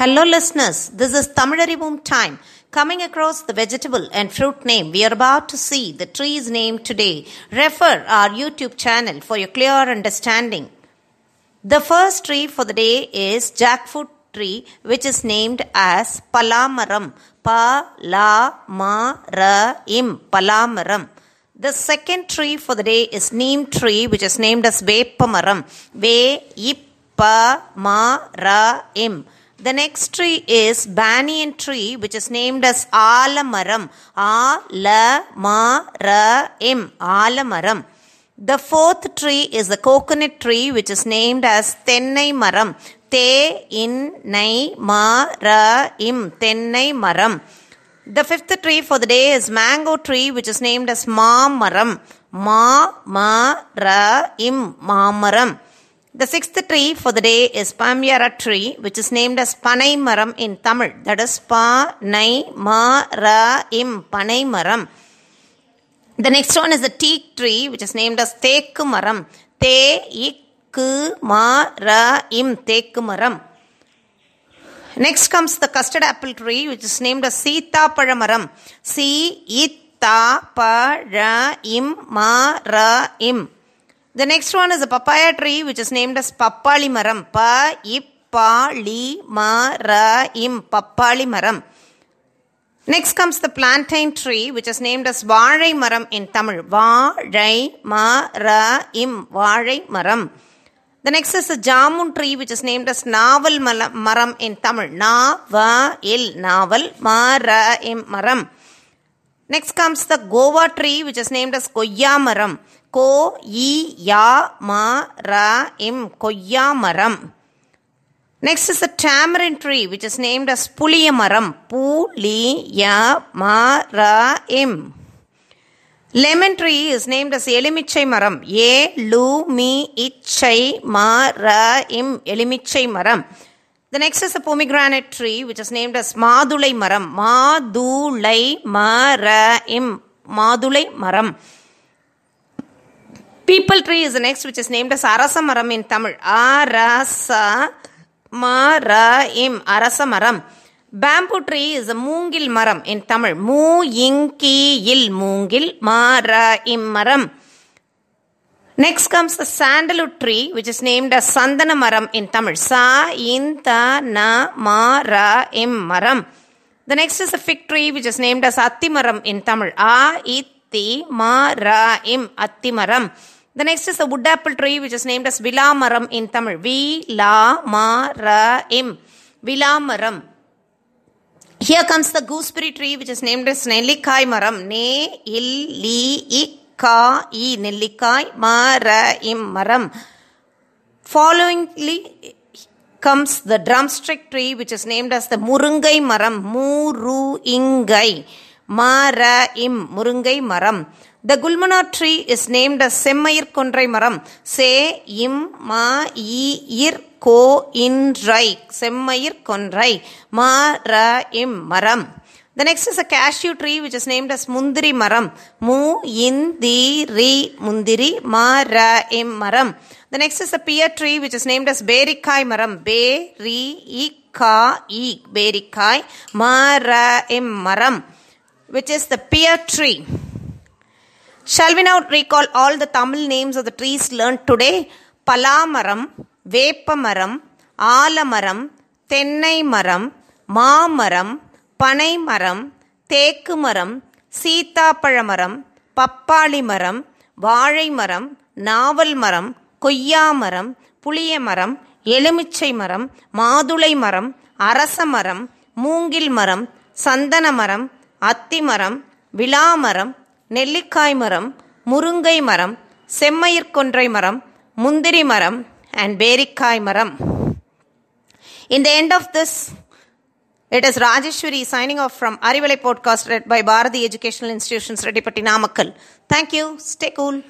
Hello, listeners. This is Tamilarivoom time. Coming across the vegetable and fruit name, we are about to see the tree's name today. Refer our YouTube channel for your clear understanding. The first tree for the day is jackfruit tree, which is named as Palamaram. Pa-la-ma-ra-im. Palamaram. The second tree for the day is neem tree, which is named as Vepamaram. Ve-ip-ma-ra-im. The next tree is banyan tree, which is named as Alamaram. A-la-ma-ra-im. Alamaram. The fourth tree is the coconut tree, which is named as Tennai Maram. Te in nai ma ra im. Tennai Maram. The fifth tree for the day is mango tree, which is named as Ma Maram. Ma ma ra im. Ma Maram. The sixth tree for the day is Palmyra tree, which is named as Panai Maram in Tamil. That is Pa Nai Ma Ra Im Panai Maram. The next one is the teak tree, which is named as Teku Maram. Te Ik Ma Ra Im Teku Maram. Next comes the custard apple tree, which is named as Sita Maram. Si Ita Pa Ra Im Ma Ra Im. The next one is a papaya tree, which is named as Papali Maram. Pa Ippa Li Ma Ra Im Papali Maram. Next comes the plantain tree, which is named as Vazhai Maram in Tamil. Vazhai Ma Ra Im Vazhai Maram. The next is the jamun tree, which is named as Naval Maram in Tamil. Na Va Il Naval Ma Ra Im Maram. Next comes the guava tree, which is named as Koya Maram. Ko I Ya Ma Ra Im Koya Maram. Next is the tamarind tree, which is named as Puliya Maram. Puliya Im. Lemon tree is named as Elimichai Maram. Ye Lu Mi Ichai Ma Ra Im Elimichai Maram. The next is the pomegranate tree, which is named as Madulai Maram. Madulai Mara Im. Madulai Maram. Peepal tree is the next, which is named as Arasa Maram in Tamil. Arasa Maraim. Arasa Maram. Bamboo tree is a Moongil Maram in Tamil. Mu Inki Il Moongil Maraim Maram. Next comes the sandalwood tree, which is named as Sandana Maram in Tamil. Sa Inta Na Mara Im Maram. The next is the fig tree, which is named as Atti Maram in Tamil. A Itti Mara Im Atti Maram. The next is the wood apple tree, which is named as Vilamaram in Tamil. Vilamaram. Vilamaram. Here comes the gooseberry tree, which is named as Nellikai Maram. Ne illi ka i Nellikai Mara im Maram. Followingly comes the drumstick tree, which is named as the Murungai Maram. Muru Ingai. Mara im Murungai Maram. The Gulmohar tree is named as Semmayir Kondrai Maram. Se im ma i ir ko in rai. Semmayir Kondrai. Ma ra im Maram. The next is a cashew tree which is named as Mundiri Maram. Mu in di ri Mundiri ma ra im Maram. The next is a pear tree which is named as Berikai Maram. Be ri i ka Berikai ma ra im Maram. Which is the pear tree. Shall we now recall all the Tamil names of the trees learned today? Palamaram, Vepamaram, Alamaram, Tennai Maram, Ma Maram, பனை மரம் தேக்கு மரம் சீத்தாப்பழ மரம் பப்பாளி மரம் வாழை மரம் நாவல் மரம் கொய்யா மரம் புளிய மரம் எலுமிச்சை மரம் மாதுளை மரம் அரச மரம் மூங்கில் மரம் சந்தன மரம் அத்தி மரம் விழா மரம் நெல்லிக்காய் மரம் முருங்கை மரம் செம்மயிர்கொன்றை மரம் முந்திரி மரம் அண்ட் பேரிக்காய் மரம் in the end of this It is Rajeshwari signing off from Arivalai podcast read by Bharati Educational Institutions, Redipatti Namakkal. Thank you. Stay cool.